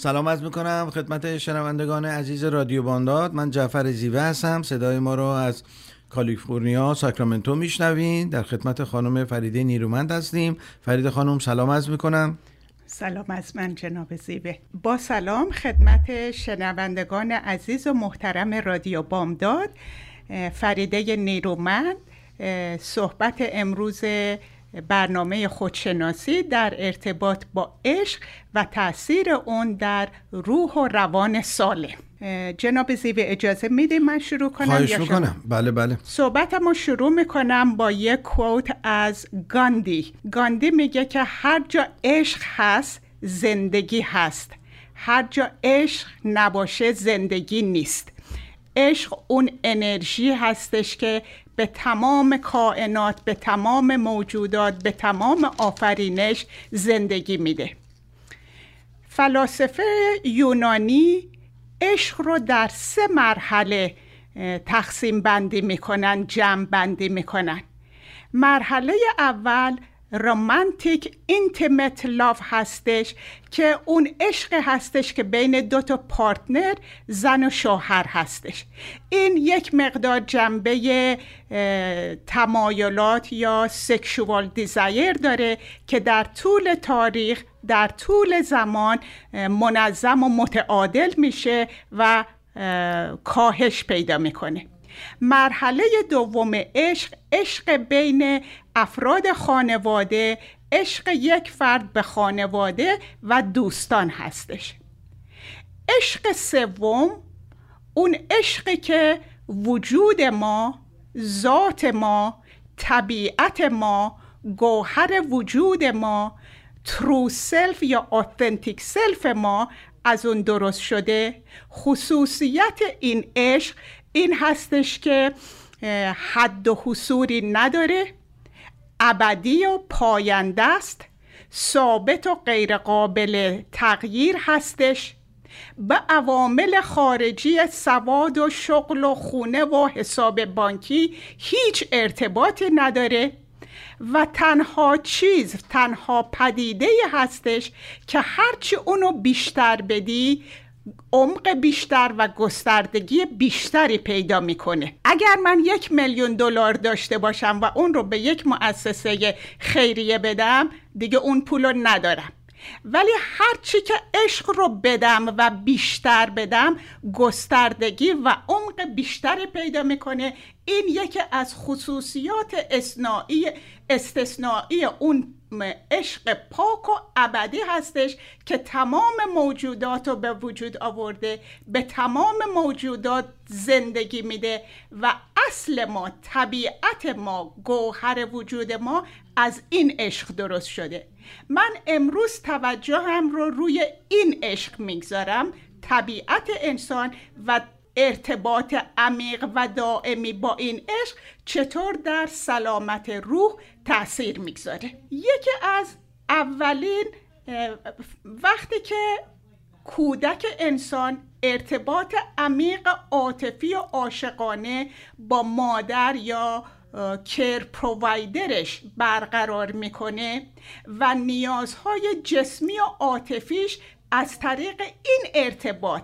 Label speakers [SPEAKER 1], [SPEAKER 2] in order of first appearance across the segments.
[SPEAKER 1] سلام از می‌کنم خدمت شنوندگان عزیز رادیو بانداد. من جعفر زیوه هستم. صدای ما رو از کالیفرنیا ساکرامنتو میشنوین. در خدمت خانم فریده نیرومند هستیم. فرید خانم سلام از می‌کنم.
[SPEAKER 2] سلام از من جناب زیبه با سلام خدمت شنوندگان عزیز و محترم رادیو بامداد. فریده نیرومند. صحبت امروز برنامه خودشناسی در ارتباط با عشق و تاثیر اون در روح و روان سالم. جناب زیوه اجازه میده من شروع کنم
[SPEAKER 1] خواهش می‌کنم. بله بله.
[SPEAKER 2] صحبتم رو شروع می‌کنم با یک کوت از گاندی. گاندی میگه که هر جا عشق هست زندگی هست. هر جا عشق نباشه زندگی نیست. عشق اون انرژی هستش که به تمام کائنات به تمام موجودات به تمام آفرینش زندگی میده. فلاسفه یونانی عشق رو در سه مرحله تقسیم بندی می‌کنن جمع بندی می‌کنن. مرحله اول romantic intimate love هستش که اون عشق هستش که بین دو تا partner زن و شوهر هستش. این یک مقدار جنبه تمایلات یا sexual desire داره که در طول تاریخ در طول زمان منظم و متعادل میشه و کاهش پیدا می‌کنه. مرحله دوم عشق عشق بین افراد خانواده عشق یک فرد به خانواده و دوستان هستش. عشق سوم اون عشقی که وجود ما ذات ما طبیعت ما گوهر وجود ما true self یا authentic self ما از اون درست شده خصوصیت این عشق این هستش که حد و حصری نداره. ابدی و پاینده است. ثابت و غیرقابل تغییر هستش. به عوامل خارجی سواد و شغل و خونه و حساب بانکی هیچ ارتباطی نداره و تنها چیز تنها پدیده هستش که هرچی اونو بیشتر بدی عمق بیشتر و گستردگی بیشتری پیدا می‌کنه. اگر من یک میلیون دلار داشته باشم و اون رو به یک مؤسسه خیریه بدم دیگه اون پول رو ندارم. ولی هرچی که عشق رو بدم و بیشتر بدم گستردگی و عمق بیشتری پیدا می‌کنه. این یکی از خصوصیات استثنایی اون عشق پاک و ابدی هستش که تمام موجودات رو به وجود آورده به تمام موجودات زندگی میده و اصل ما طبیعت ما گوهر وجود ما از این عشق درست شده. من امروز توجهم رو روی این عشق می‌گذارم طبیعت انسان و ارتباط عمیق و دائمی با این عشق چطور در سلامت روح تاثیر می‌گذاره؟ یکی از اولین وقتی که کودک انسان ارتباط عمیق عاطفی و عاشقانه با مادر یا کر پرووایدرش برقرار می‌کنه و نیازهای جسمی و عاطفیش از طریق این ارتباط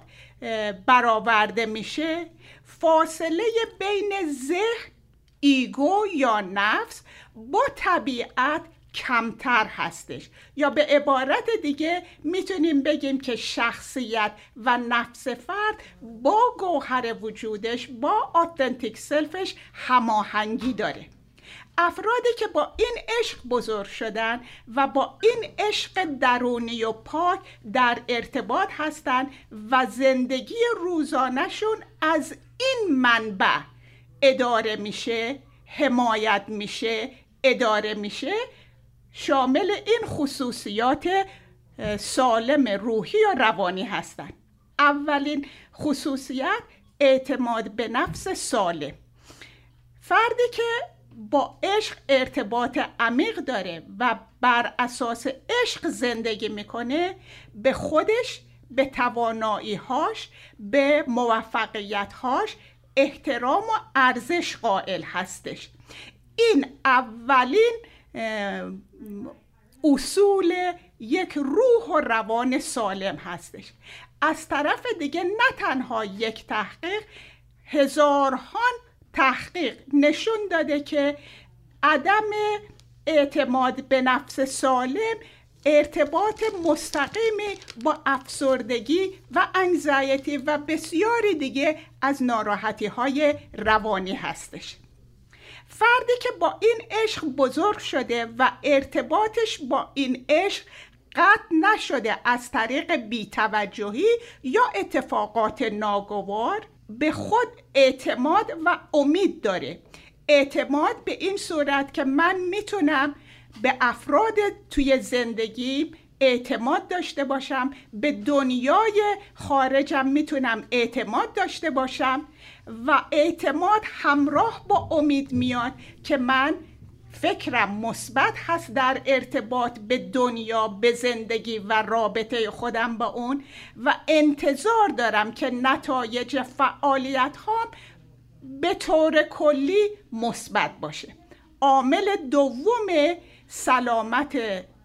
[SPEAKER 2] برآورده میشه فاصله بین ذهن ایگو یا نفس با طبیعت کمتر هستش. یا به عبارت دیگه می‌تونیم بگیم که شخصیت و نفس فرد با گوهر وجودش با آتنتیک سلفش هماهنگی داره. افرادی که با این عشق بزرگ شدن و با این عشق درونی و پاک در ارتباط هستند و زندگی روزانهشون از این منبع اداره میشه حمایت میشه اداره میشه شامل این خصوصیات سالم روحی و روانی هستند اولین خصوصیت اعتماد به نفس سالم. فردی که با عشق ارتباط عمیق داره و بر اساس عشق زندگی می‌کنه به خودش به تواناییهاش به موفقیتهاش احترام و ارزش قائل هستش. این اولین اصول یک روح و روان سالم هستش. از طرف دیگه نه تنها یک تحقیق هزارهان تحقیق نشون داده که عدم اعتماد به نفس سالم ارتباط مستقیمی با افسردگی و انگزایتی و بسیاری دیگه از ناراحتی های روانی هستش. فردی که با این عشق بزرگ شده و ارتباطش با این عشق قطع نشده از طریق بیتوجهی یا اتفاقات ناگوار به خود اعتماد و امید داره. اعتماد به این صورت که من می‌تونم به افراد توی زندگی اعتماد داشته باشم به دنیای خارجم می‌تونم اعتماد داشته باشم و اعتماد همراه با امید میاد که من فکرم مثبت هست در ارتباط به دنیا به زندگی و رابطه خودم با اون و انتظار دارم که نتایج فعالیت هم به طور کلی مثبت باشه. عامل دوم سلامت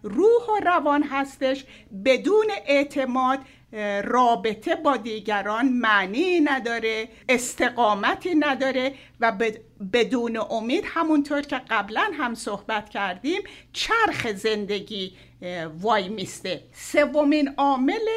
[SPEAKER 2] روح و روان هستش. بدون اعتماد رابطه با دیگران معنی نداره استقامتی نداره و بدون امید همونطور که قبلا هم صحبت کردیم چرخ زندگی وای میسته. سومین عامل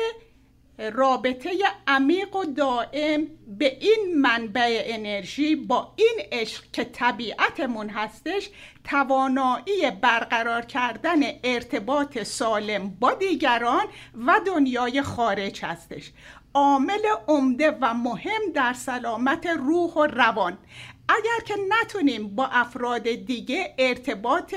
[SPEAKER 2] رابطه عمیق و دائم به این منبع انرژی با این عشق که طبیعتمون هستش توانایی برقرار کردن ارتباط سالم با دیگران و دنیای خارج هستش. عامل عمده و مهم در سلامت روح و روان. اگر که نتونیم با افراد دیگه ارتباط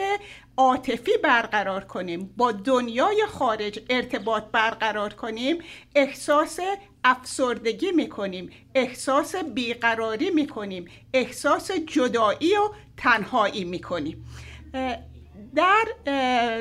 [SPEAKER 2] عاطفی برقرار کنیم با دنیای خارج ارتباط برقرار کنیم احساس افسردگی می‌کنیم احساس بیقراری می‌کنیم احساس جدایی و تنهایی می‌کنیم. در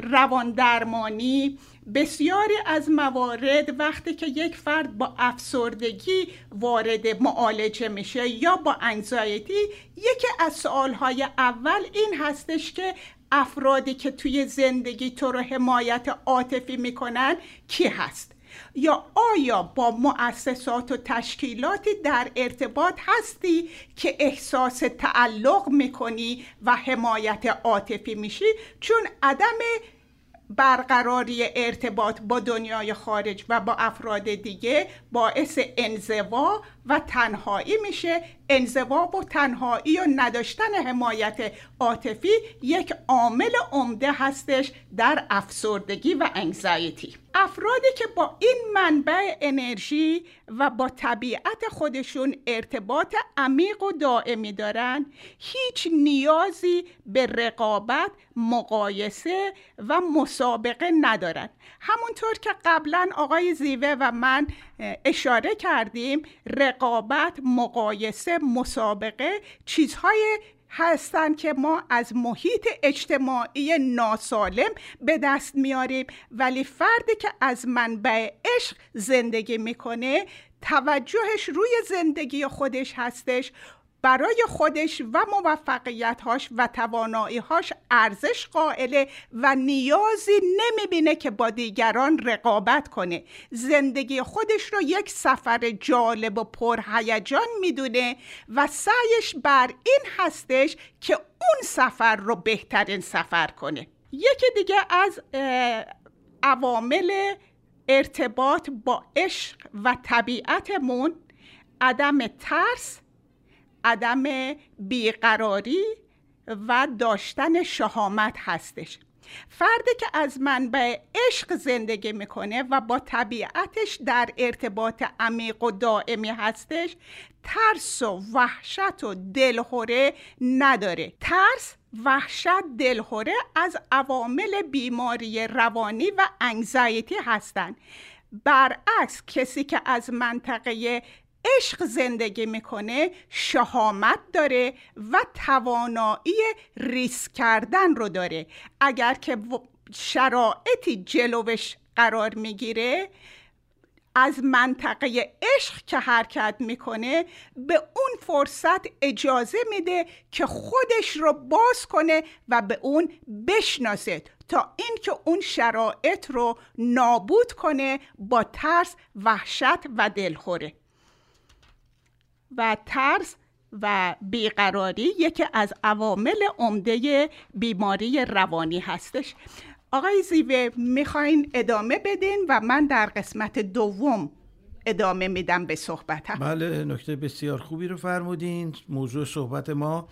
[SPEAKER 2] روان درمانی بسیاری از موارد وقتی که یک فرد با افسردگی وارد معالجه میشه یا با انزایتی یکی از سوالهای اول این هستش که افرادی که توی زندگی تو رو حمایت عاطفی می‌کنن کی هست؟ یا آیا با مؤسسات و تشکیلاتی در ارتباط هستی که احساس تعلق می‌کنی و حمایت عاطفی میشی؟ چون عدم برقراری ارتباط با دنیای خارج و با افراد دیگه باعث انزوا و تنهایی میشه. انزوا و تنهایی و نداشتن حمایت عاطفی یک عامل عمده هستش در افسردگی و انگزایتی افرادی که با این منبع انرژی و با طبیعت خودشون ارتباط عمیق و دائمی دارن هیچ نیازی به رقابت مقایسه و مسابقه ندارن. همونطور که قبلا آقای زیوه و من اشاره کردیم رقابت مقایسه مسابقه چیزهای هستند که ما از محیط اجتماعی ناسالم به دست میاریم. ولی فردی که از منبع عشق زندگی می‌کنه توجهش روی زندگی خودش هستش. برای خودش و موفقیتهاش و تواناییهاش ارزش قائله و نیازی نمی‌بینه که با دیگران رقابت کنه. زندگی خودش رو یک سفر جالب و پرهیجان می‌دونه و سعیش بر این هستش که اون سفر رو بهترین سفر کنه. یکی دیگه از عوامل ارتباط با عشق و طبیعتمون عدم ترس عدم بیقراری و داشتن شهامت هستش. فردی که از منبع عشق زندگی می‌کنه و با طبیعتش در ارتباط عمیق و دائمی هستش ترس و وحشت و دلهوره نداره. ترس وحشت دلخوره از عوامل بیماری روانی و انگزایتی هستند برعکس کسی که از منطقه عشق زندگی می‌کنه شهامت داره و توانایی ریسک کردن رو داره. اگر که شرایطی جلوش قرار می‌گیره از منطقه عشق که حرکت می‌کنه به اون فرصت اجازه میده که خودش رو باز کنه و به اون بشناسه تا اینکه اون شرایط رو نابود کنه با ترس وحشت و دلخوره. و ترس و بیقراری یکی از عوامل عمده بیماری روانی هستش. آقای زیوه می‌خواین ادامه بدین و من در قسمت دوم ادامه میدم به صحبتم.
[SPEAKER 1] بله نکته بسیار خوبی رو فرمودین. موضوع صحبت ما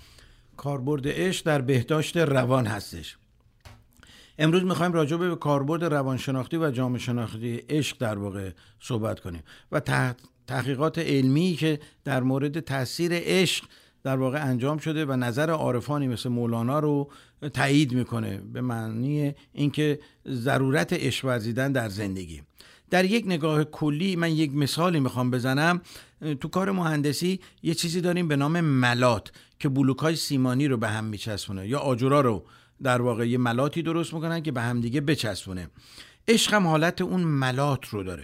[SPEAKER 1] کاربرد عشق در بهداشت روان هستش. امروز می‌خوایم راجع به کاربرد روانشناختی و جامعه شناختی عشق در واقع صحبت کنیم و تحقیقات علمی که در مورد تاثیر عشق در واقع انجام شده و نظر عارفانی مثل مولانا رو تایید می‌کنه به معنی اینکه ضرورت عشق ورزیدن در زندگی. در یک نگاه کلی من یک مثالی می‌خوام بزنم. تو کار مهندسی یه چیزی داریم به نام ملات که بلوک های سیمانی رو به هم میچسبونه یا آجورا رو در واقع یه ملاتی درست می‌کنن که به هم دیگه بچسبونه. عشق هم حالت اون ملات رو داره.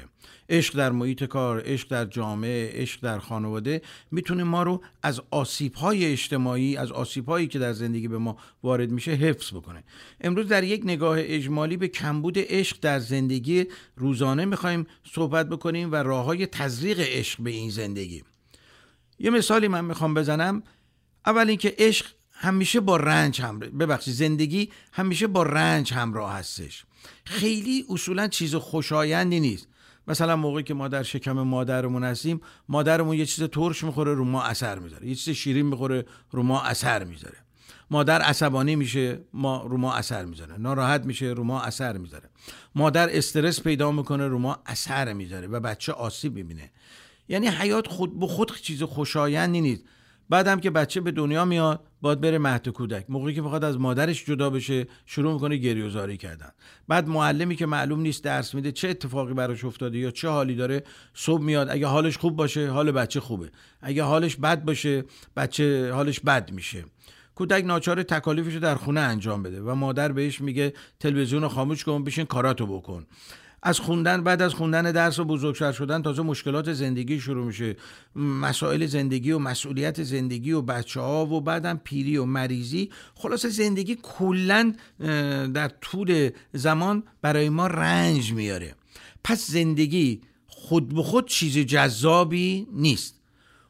[SPEAKER 1] عشق در محیط کار عشق در جامعه عشق در خانواده می‌تونه ما رو از آسیب های اجتماعی از آسیب هایی که در زندگی به ما وارد میشه حفظ بکنه. امروز در یک نگاه اجمالی به کمبود عشق در زندگی روزانه می‌خوایم صحبت بکنیم و راه های تزریق عشق به این زندگی. یه مثالی من می‌خوام بزنم. اول اینکه عشق همیشه با رنج هم ببخشید زندگی همیشه با رنج همراه هستش. خیلی اصولا چیز خوشایندی نیست. مثلا موقعی که ما در شکم مادرمون هستیم مادرمون یه چیز ترش می‌خوره رو ما اثر می‌ذاره. یه چیز شیرین می‌خوره رو ما اثر می‌ذاره. مادر عصبانی میشه ما رو ما اثر می‌ذاره. ناراحت میشه رو ما اثر می‌ذاره. مادر استرس پیدا می‌کنه رو ما اثر می‌ذاره و بچه آسیب می‌بینه. یعنی حیات خود به خود چیز خوشایندی نیست. بعدم که بچه به دنیا میاد باید بره مهد کودک. موقعی که بخواد از مادرش جدا بشه شروع می‌کنه گریوزاری کردن. بعد معلمی که معلوم نیست درس میده چه اتفاقی براش افتاده یا چه حالی داره صبح میاد اگه حالش خوب باشه حال بچه خوبه. اگه حالش بد باشه بچه حالش بد میشه. کودک ناچار تکالیفش رو در خونه انجام بده و مادر بهش میگه تلویزیون رو خاموش کن بشین کاراتو بکن. از خوندن بعد از خوندن درس و بزرگتر شدن تازه مشکلات زندگی شروع میشه. مسائل زندگی و مسئولیت زندگی و بچه ها و بعدم پیری و مریضی. خلاص زندگی کلا در طول زمان برای ما رنج میاره. پس زندگی خود به خود چیز جذابی نیست.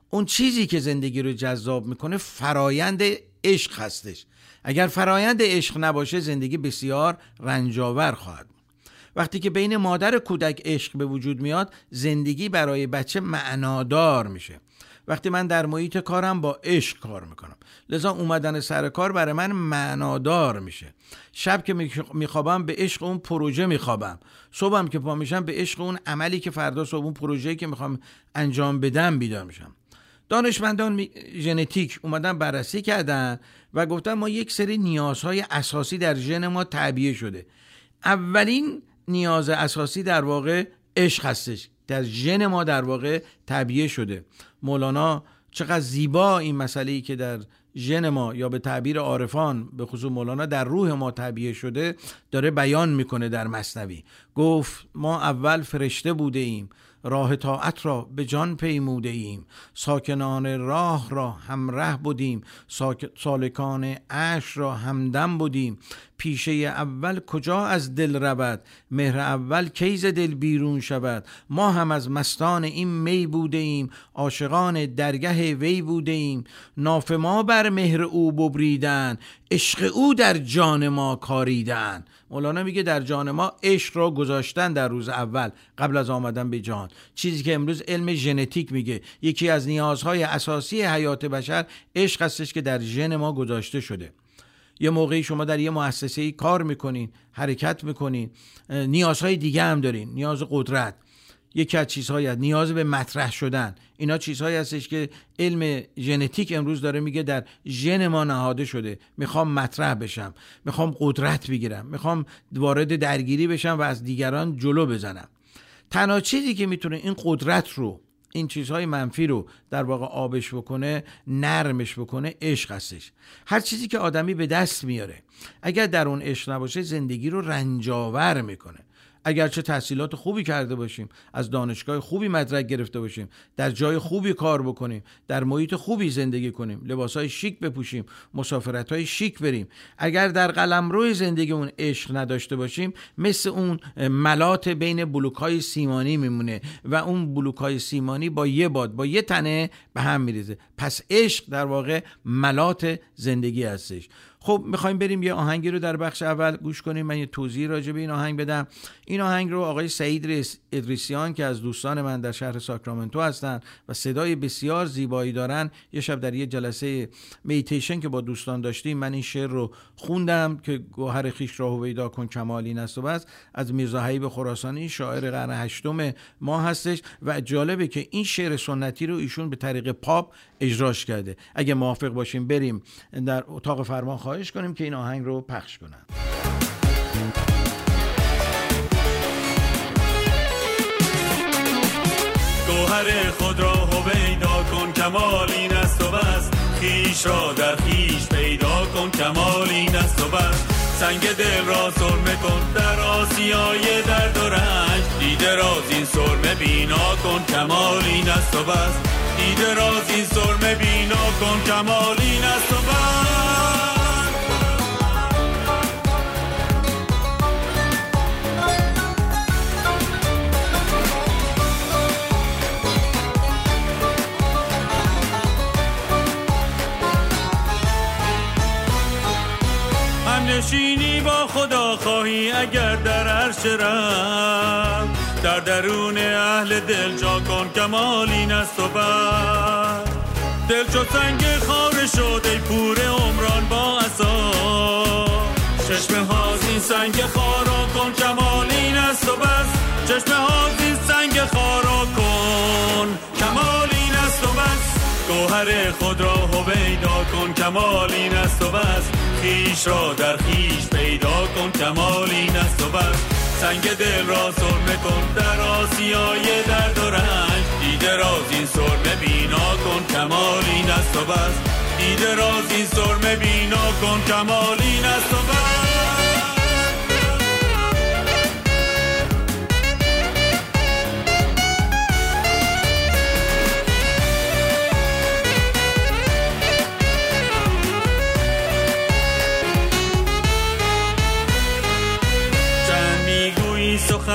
[SPEAKER 1] اون چیزی که زندگی رو جذاب می‌کنه فرایند عشق هستش. اگر فرایند عشق نباشه زندگی بسیار رنجاور خواهد وقتی که بین مادر کودک عشق به وجود میاد زندگی برای بچه معنادار میشه. وقتی من در محیط کارم با عشق کار می‌کنم. لذا اومدن سر کار برای من معنادار میشه. شب که میخوابم به عشق اون پروژه میخوابم. صبحم که پا میشم به عشق اون عملی که فردا صبح اون پروژه‌ای که می‌خوام انجام بدم بیدار میشم. دانشمندان ژنتیک اومدن بررسی کردن و گفتن ما یک سری نیازهای اساسی در ژن ما تعبیه شده. اولین نیاز اساسی در واقع عشق هستش. در ژن ما در واقع طبیعه شده. مولانا چقدر زیبا این مسئله ای که در ژن ما یا به تعبیر عارفان به خصوص مولانا در روح ما طبیعه شده داره بیان می‌کنه در مصنوی. گفت ما اول فرشته بوده ایم. راه طاعت را به جان پیموده ایم. ساکنان راه را همره بودیم سالکان اش را همدم بودیم پیشه اول کجا از دل رود؟ مهر اول کیز دل بیرون شود؟ ما هم از مستان این می بوده ایم. عاشقان درگه وی بوده ایم. ناف ما بر مهر او ببریدن عشق او در جان ما کاریدن مولانا میگه در جان ما عشق را گذاشتن در روز اول قبل از آمدن به جان چیزی که امروز علم ژنتیک میگه. یکی از نیازهای اساسی حیات بشر عشق هستش که در ژن ما گذاشته شده. یه موقعی شما در یه مؤسسه کار می‌کنین حرکت می‌کنین نیازهای دیگه هم دارین. نیاز قدرت. یکی از چیزهایی هست. نیاز به مطرح شدن. اینا چیزهایی هستش که علم ژنتیک امروز داره میگه در ژن ما نهاده شده. می‌خوام مطرح بشم. می‌خوام قدرت بگیرم. می‌خوام وارد درگیری بشم و از دیگران جلو بزنم. تنها چیزی که می‌تونه این قدرت رو این چیزهای منفی رو در واقع آبش بکنه نرمش بکنه عشق هستش. هر چیزی که آدمی به دست میاره اگر در اون عشق نباشه زندگی رو رنجاور می‌کنه. اگرچه تحصیلات خوبی کرده باشیم از دانشگاه خوبی مدرک گرفته باشیم در جای خوبی کار بکنیم در محیط خوبی زندگی کنیم لباسهای شیک بپوشیم مسافرت های شیک بریم. اگر در قلمرو زندگی اون عشق نداشته باشیم مثل اون ملات بین بلوک های سیمانی میمونه و اون بلوک های سیمانی با یه باد با یه تنه به هم میریزه. پس عشق در واقع ملات زندگی هستش. خب می‌خوایم بریم یه آهنگی رو در بخش اول گوش کنیم. من یه توضیح راجع به این آهنگ بدم. این آهنگ رو آقای سعید ادریسیان که از دوستان من در شهر ساکرامنتو هستن و صدای بسیار زیبایی دارن یه شب در یه جلسه میتیشن که با دوستان داشتیم من این شعر رو خوندم که گوهر خیش را پیدا کن کمالی نست و بس. از میرزا حیب خراسانی شاعر قرن هشتم ما هستش و جالبه که این شعر سنتی رو ایشون به طریق پاپ اجراش کرده. اگه موافق باشیم بریم در اتاق فرمان خواهش کنیم که این آهنگ رو پخش کنن
[SPEAKER 3] گوهر خود را هویدا کن کمال این است و بس. خیش را در خیش پیدا کن کمال این است و بس. سنگ دل را سرمه کن در آسیای درد و رنج. دیده راز این سرمه بینا کن کمال این است و بس. دیده راز این سرمه بینا کن کمال این است و بس. نشینی با خدا خواهی اگر در عرش رم. در درون اهل دل جا کن کمال این است و بر. دل چو سنگ خار شده پور عمران با اصا چشم هازین سنگ خارا کن کمال این است و بس. چشم هازین سنگ خارا کن کمال گوهر خود را هویدا کن. کمال این است و بس. خیش را در خیش پیدا کن. کمال این است و بس. سنگ دل را سرمه کن. در آسیای درد و رنج. دیده راز این سرمه بینا کن. کمال این است و بس. دیده راز این سرمه بینا کن. کمال این است و بس.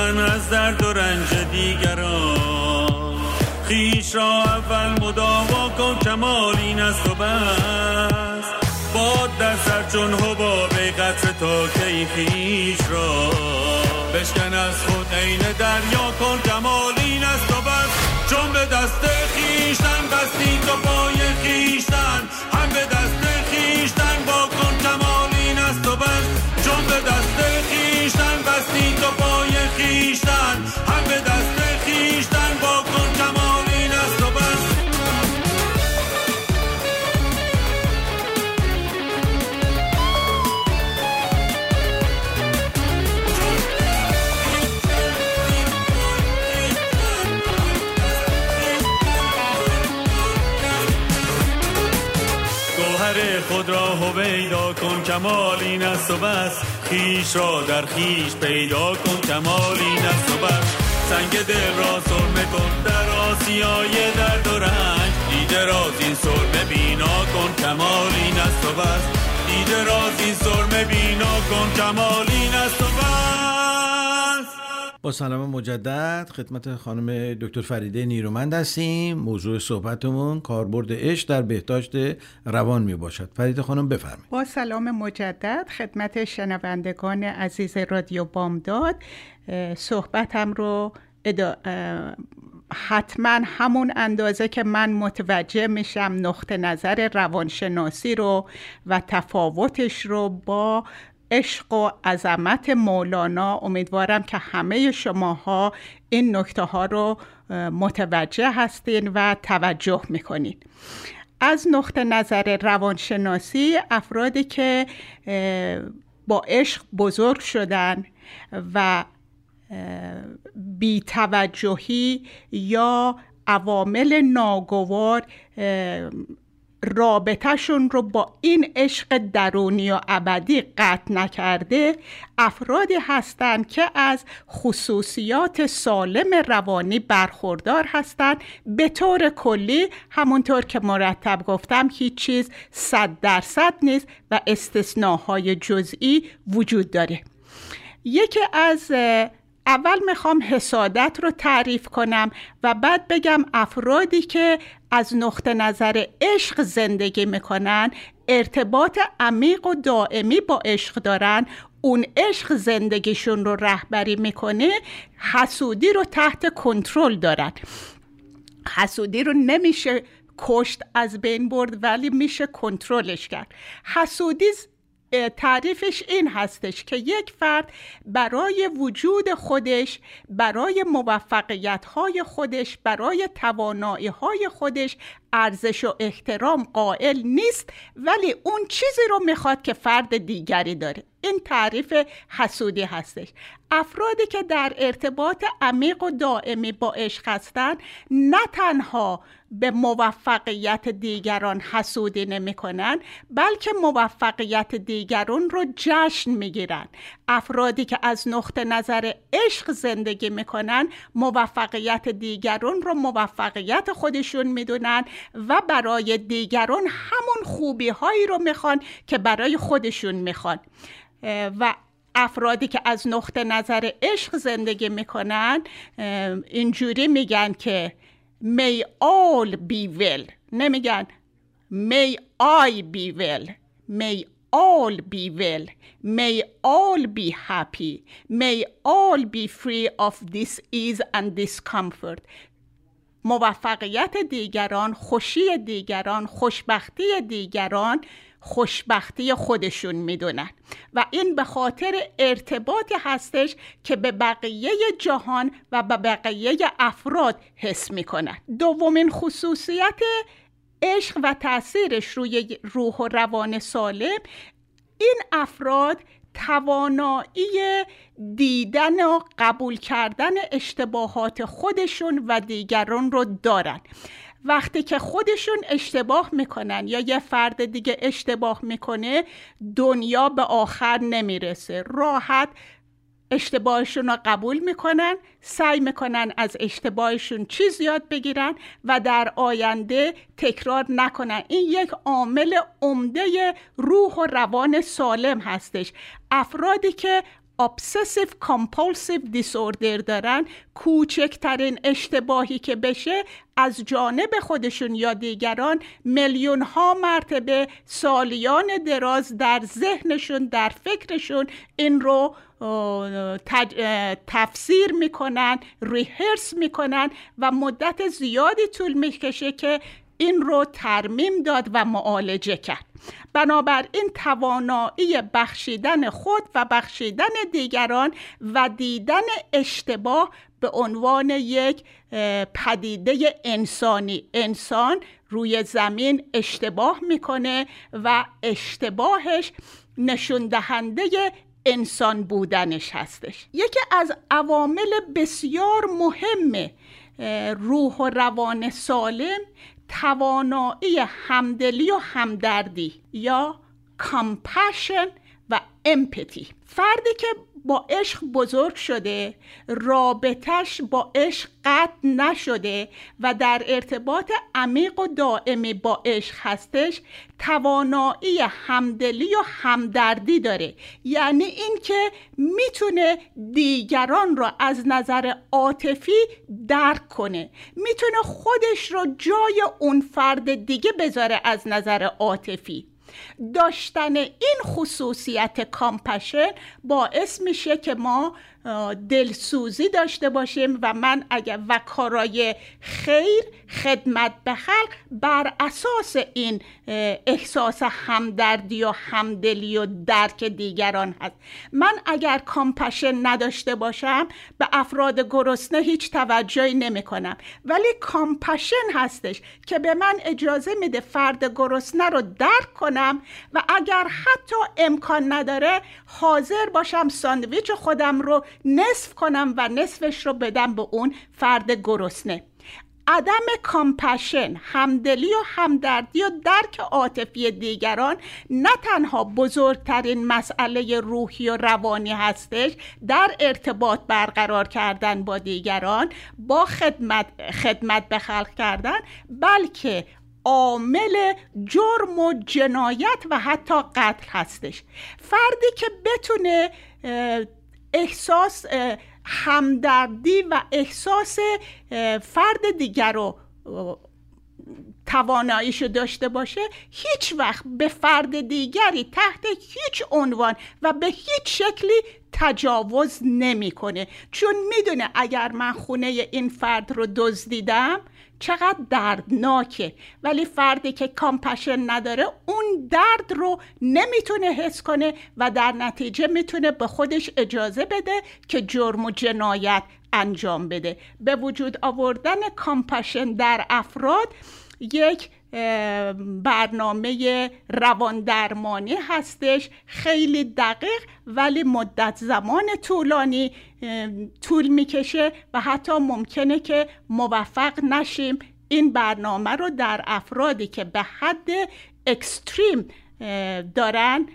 [SPEAKER 3] سخن از درد و رنج دیگران. خیش را اول مداوا کن کمال این است و بس. باد در سر چون حباب قطر تا کی خیش را. بشکن از خود عین دریا را هویدا کن کمال این است و بس. خیش را در خیش پیدا کن کمال این است و بس. سنگ دل را سرمه کن در آسیای درد و رنج. دیده راز این سرمه بینا کن کمال این است و بس. دیده راز این سرمه بینا کن کمال این است و بس.
[SPEAKER 1] با سلام مجدد خدمت خانم دکتر فریده نیرومند هستیم. موضوع صحبتمون کاربرد عشق در بهداشت روان می باشد. فریده خانم بفرمایید.
[SPEAKER 2] با سلام مجدد خدمت شنوندگان عزیز رادیو بامداد. صحبتم رو ادا... حتما همون اندازه که من متوجه میشم نقطه نظر روانشناسی رو و تفاوتش رو با عشق و عظمت مولانا. امیدوارم که همه شماها این نکته ها رو متوجه هستین و توجه می‌کنین. از نقطه نظر روانشناسی افرادی که با عشق بزرگ شدن و بیتوجهی یا عوامل ناگوار رابطهشون رو با این عشق درونی و ابدی قطع نکرده افرادی هستند که از خصوصیات سالم روانی برخوردار هستند به طور کلی همونطور که مرتب گفتم هیچ چیز صد درصد نیست و استثناهای جزئی وجود داره. یکی از اول می‌خوام حسادت رو تعریف کنم و بعد بگم افرادی که از نقطه نظر عشق زندگی می‌کنن ارتباط عمیق و دائمی با عشق دارن. اون عشق زندگیشون رو رهبری می‌کنه حسودی رو تحت کنترل دارن. حسودی رو نمیشه کشت از بین برد ولی میشه کنترلش کرد. حسودی تعریفش این هستش که یک فرد برای وجود خودش برای موفقیت های خودش برای توانایی های خودش ارزش و احترام قائل نیست ولی اون چیزی رو می‌خواد که فرد دیگری داره. این تعریف حسودی هستش. افرادی که در ارتباط عمیق و دائمی با عشق هستند نه تنها به موفقیت دیگران حسودی نمی‌کنن بلکه موفقیت دیگران رو جشن می‌گیرن افرادی که از نقطه نظر عشق زندگی می‌کنن موفقیت دیگران رو موفقیت خودشون می‌دونن و برای دیگران همون خوبی هایی رو می‌خوان که برای خودشون می‌خوان. و افرادی که از نقطه نظر عشق زندگی می‌کنن اینجوری میگن که may all be well. نمیگن may I be well. May all be well. May all be happy. May all be free of disease and discomfort. موفقیت دیگران خوشی دیگران خوشبختی دیگران خوشبختی خودشون می‌دونن. و این به خاطر ارتباطی هستش که به بقیه جهان و به بقیه افراد حس می‌کنن. دومین خصوصیت عشق و تاثیرش روی روح و روان سالم این افراد توانایی دیدن و قبول کردن اشتباهات خودشون و دیگران رو دارن. وقتی که خودشون اشتباه می‌کنن یا یه فرد دیگه اشتباه می‌کنه دنیا به آخر نمی‌رسه. راحت اشتباهشون رو قبول می‌کنن سعی می‌کنن از اشتباهشون چیز یاد بگیرن و در آینده تکرار نکنن. این یک عامل عمده روح و روان سالم هستش. افرادی که obsessive compulsive disorder دارن. کوچکترین اشتباهی که بشه از جانب خودشون یا دیگران میلیون ها مرتبه سالیان دراز در ذهنشون در فکرشون این رو تفسیر می‌کنن ریهرس می‌کنن و مدت زیادی طول می‌کشه که این رو ترمیم داد و معالجه کرد. بنابراین توانایی بخشیدن خود و بخشیدن دیگران و دیدن اشتباه به عنوان یک پدیده انسانی. انسان روی زمین اشتباه می‌کنه و اشتباهش نشون دهنده انسان بودنش هستش. یکی از عوامل بسیار مهم روح و روان سالم توانایی همدلی و همدردی یا کامپشن و امپتی فردی که با عشق بزرگ شده رابطش با عشق قطع نشده و در ارتباط عمیق و دائمی با عشق هستش توانایی همدلی و همدردی داره. یعنی اینکه می‌تونه دیگران را از نظر عاطفی درک کنه. می‌تونه خودش رو جای اون فرد دیگه بذاره از نظر عاطفی. داشتن این خصوصیت compassion باعث میشه که ما دلسوزی داشته باشیم و من اگر و کارای خیر خدمت به خلق بر اساس این احساس همدردی و همدلی و درک دیگران هست. من اگر compassion نداشته باشم به افراد گرسنه هیچ توجهی نمی کنم. ولی compassion هستش که به من اجازه میده فرد گرسنه رو درک کنم و اگر حتی امکان نداره حاضر باشم ساندویچ خودم رو نصف کنم و نصفش رو بدم به اون فرد گرسنه. عدم کامپشن همدلی و همدردی و درک عاطفی دیگران نه تنها بزرگترین مسئله روحی و روانی هستش در ارتباط برقرار کردن با دیگران با خدمت, خدمت به خلق کردن بلکه عامل جرم و جنایت و حتی قتل هستش. فردی که بتونه احساس همدردی و احساس فرد دیگر رو تواناییش داشته باشه هیچ وقت به فرد دیگری تحت هیچ عنوان و به هیچ شکلی تجاوز نمی‌کنه. چون می‌دونه اگر من خونه این فرد رو دزدیدم چقدر دردناکه. ولی فردی که compassion نداره اون درد رو نمی‌تونه حس کنه و در نتیجه می‌تونه به خودش اجازه بده که جرم و جنایت انجام بده. به وجود آوردن compassion در افراد یک برنامه روان درمانی هستش. خیلی دقیق ولی مدت زمان طولانی طول می‌کشه و حتی ممکنه که موفق نشیم. این برنامه رو در افرادی که به حد اکستریم دارن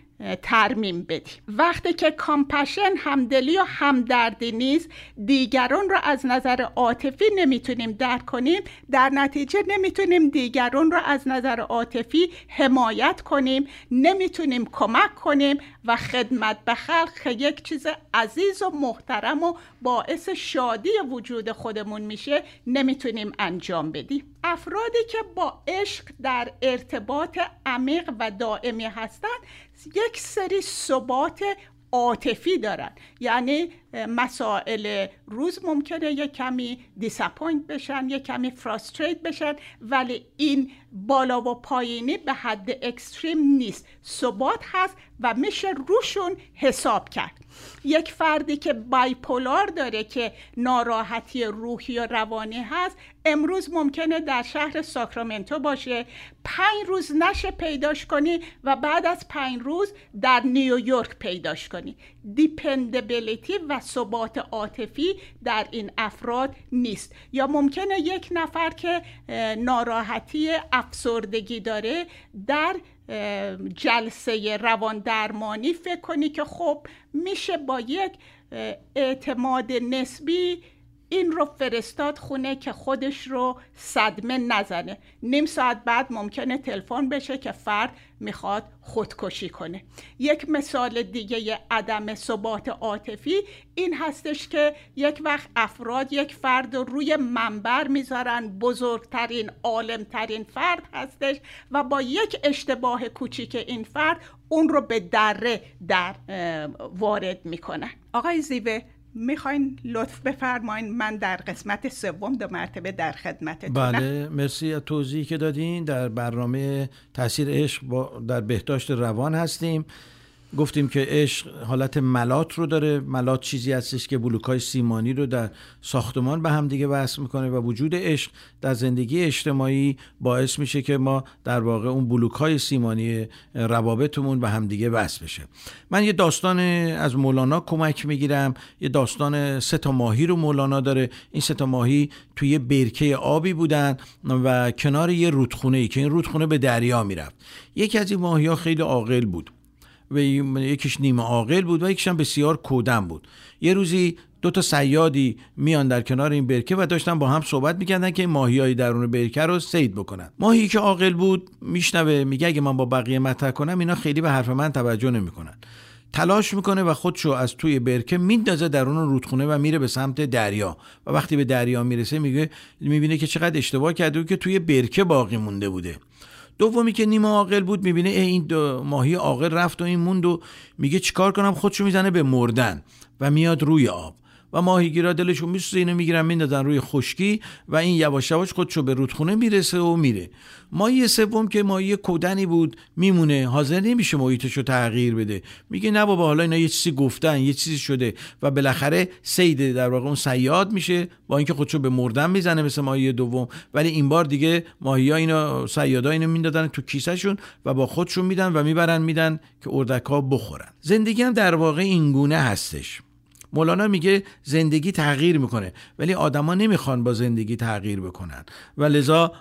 [SPEAKER 2] ترمیم بدیم. وقتی که کامپشن همدلی و همدردی نیست دیگران رو از نظر عاطفی نمی‌تونیم درک کنیم. در نتیجه نمی‌تونیم دیگران رو از نظر عاطفی حمایت کنیم نمی‌تونیم کمک کنیم و خدمت به خلق یک چیز عزیز و محترم و باعث شادی وجود خودمون میشه نمی‌تونیم انجام بدیم. افرادی که با عشق در ارتباط عمیق و دائمی هستند یک سری ثبات عاطفی دارن. یعنی مسائل روز ممکنه یه کمی disappoint بشن یه کمی frustrate بشن ولی این بالا و پایینی به حد extreme نیست. ثبات هست و میشه روشون حساب کرد. یک فردی که بایپولار داره که ناراحتی روحی و روانی هست امروز ممکنه در شهر ساکرامنتو باشه. پنج روز نشه پیداش کنی و بعد از پنج روز در نیویورک پیداش کنی. دیپندبلیتی و ثبات عاطفی در این افراد نیست. یا ممکنه یک نفر که ناراحتی افسردگی داره در جلسه روان درمانی فکر کنی که خب میشه با یک اعتماد نسبی این رو فرستاد خونه که خودش رو صدمه نزنه. نیم ساعت بعد ممکنه تلفن بشه که فرد می‌خواد خودکشی کنه. یک مثال دیگه عدم ثبات عاطفی این هستش که یک وقت افراد یک فرد رو روی منبر می‌ذارن بزرگترین عالمترین فرد هستش و با یک اشتباه کوچیک این فرد اون رو به دره در وارد می‌کنن. آقای زیوه می‌خواین لطف بفرمایین من در قسمت سوم دو مرتبه در خدمتتونم.
[SPEAKER 1] بله مرسی از توضیحی که دادین. در برنامه تاثیر عشق با در بهداشت روان هستیم. گفتیم که عشق حالت ملات رو داره. ملات چیزی هستش که بلوکای سیمانی رو در ساختمان به هم دیگه وصل می‌کنه و وجود عشق در زندگی اجتماعی باعث میشه که ما در واقع اون بلوکای سیمانی روابطمون به هم دیگه وصل بشه. من یه داستان از مولانا کمک می‌گیرم. یه داستان سه تا ماهی رو مولانا داره. این سه تا ماهی توی برکه آبی بودن و کنار یه رودخونه ای که این رودخونه به دریا می‌رفت. یکی از این ماهی ها خیلی عاقل بود. و یکیش نیمه عاقل بود و یکیش هم بسیار کودن بود. یه روزی دو تا سیادی میان در کنار این برکه و داشتن با هم صحبت می‌کردن که این ماهیای درون برکه رو سید بکنن. ماهی که عاقل بود میشنوه میگه اگه من با بقیه مطرح کنم اینا خیلی به حرف من توجه نمی‌کنن. تلاش می‌کنه و خودشو از توی برکه میندازه درون رودخونه و میره به سمت دریا. و وقتی به دریا می‌رسه میگه می‌بینه که چقدر اشتباه کرده که توی برکه باقی مونده بوده. دومی که نیمه عاقل بود می‌بینه این دو ماهی عاقل رفت و این موند و میگه چیکار کنم؟ خودشو می‌زنه به مردن و میاد روی آب. و ماهیگیرا دلشون میسوزه اینو می‌گیرن میندازن روی خشکی و این یواش یواش خودشو به رودخونه می‌رسه و میره. ماهی سوم که ماهی کودنی بود میمونه. حاضر نمیشه محیطش رو تغییر بده. میگه نه بابا حالا اینا یه چیزی گفتن یه چیزی شده و بالاخره سید در واقع اون سیاد میشه با اینکه خودشو به مردن می‌زنه مثل ماهی دوم. ولی این بار دیگه ماهی ها اینو سیادا اینو میندازن تو کیسهشون و با خودشون میدن و می‌برن میدن که اردک ها بخورن. زندگی هم در واقع اینگونه هستش. مولانا میگه زندگی تغییر می‌کنه ولی آدما نمی‌خوان با زندگی تغییر بکنن. و لذا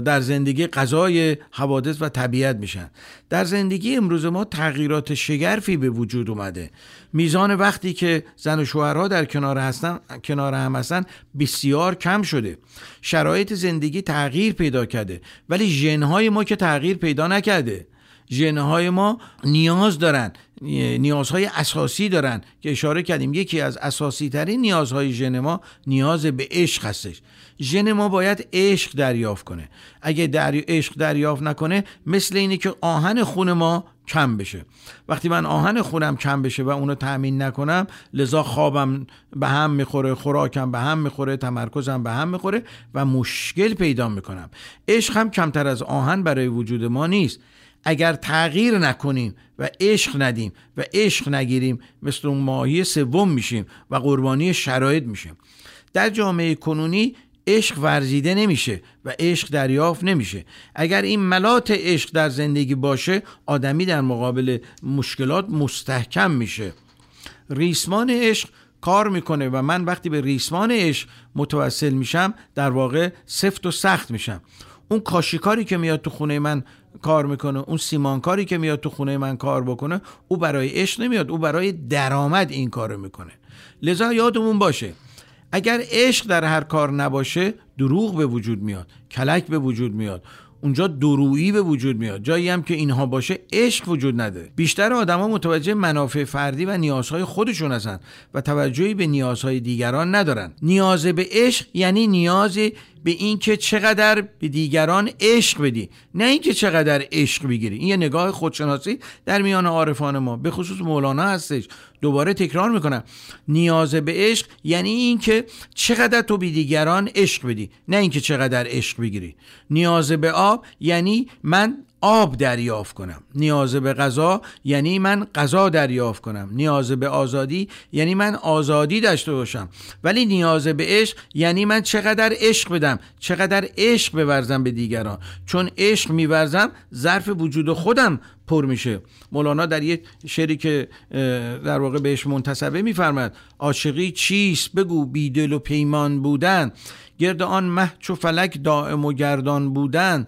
[SPEAKER 1] در زندگی غذای حوادث و طبیعت میشن. در زندگی امروز ما تغییرات شگرفی به وجود اومده. میزان وقتی که زن و شوهرها در کنار هستن کنار هم هستن بسیار کم شده. شرایط زندگی تغییر پیدا کرده ولی ژنهای ما که تغییر پیدا نکرده. ژنهای ما نیاز دارن. نیازهای اساسی دارن که اشاره کردیم. یکی از اساسی ترین نیازهای ژن ما نیاز به عشق هستش. ژن ما باید عشق دریافت کنه. اگه در عشق دریافت نکنه مثل اینه که آهن خون ما کم بشه. وقتی من آهن خونم کم بشه و اونو تأمین نکنم لذا خوابم به هم می‌خوره خوراکم به هم می‌خوره تمرکزم به هم می‌خوره و مشکل پیدا می‌کنم. عشق هم کمتر از آهن برای وجود ما نیست. اگر تغییر نکنیم و عشق ندیم و عشق نگیریم مثل اون ماهی سوم میشیم و قربانی شرایط میشیم. در جامعه کنونی عشق ورزیده نمیشه و عشق دریافت نمیشه. اگر این ملات عشق در زندگی باشه آدمی در مقابل مشکلات مستحکم میشه. ریسمان عشق کار می‌کنه و من وقتی به ریسمان عشق متوسل میشم در واقع سفت و سخت میشم. اون کاشیکاری که میاد تو خونه من کار می‌کنه. اون سیمانکاری که میاد تو خونه من کار بکنه او برای عشق نمیاد او برای درآمد این کارو می‌کنه. لذا یادمون باشه اگر عشق در هر کار نباشه دروغ به وجود میاد کلک به وجود میاد. اونجا درویی به وجود میاد. جایی هم که اینها باشه عشق وجود نده. بیشتر آدما متوجه منافع فردی و نیازهای خودشون هستن و توجهی به نیازهای دیگران ندارن. نیاز به عشق یعنی نیاز به اینکه چقدر به دیگران عشق بدی. نه اینکه چقدر عشق بگیری. این یه نگاه خودشناسی در میان عارفان ما. به خصوص مولانا هستش. دوباره تکرار می‌کنم. نیاز به عشق یعنی اینکه چقدر تو به دیگران عشق بدی. نه اینکه چقدر عشق بگیری. نیاز به آب یعنی من آب دریافت کنم. نیاز به غذا یعنی من غذا دریافت کنم. نیاز به آزادی یعنی من آزادی داشته باشم. ولی نیاز به عشق یعنی من چقدر عشق بدم چقدر عشق بورزم به دیگران. چون عشق میورزم ظرف وجود خودم پر میشه. مولانا در یک شعری که در واقع بهش منتصبه میفرماد عاشقی چیست؟ بگو بیدل و پیمان بودن. گرد آن مه چو فلک دائم و گردان بودن.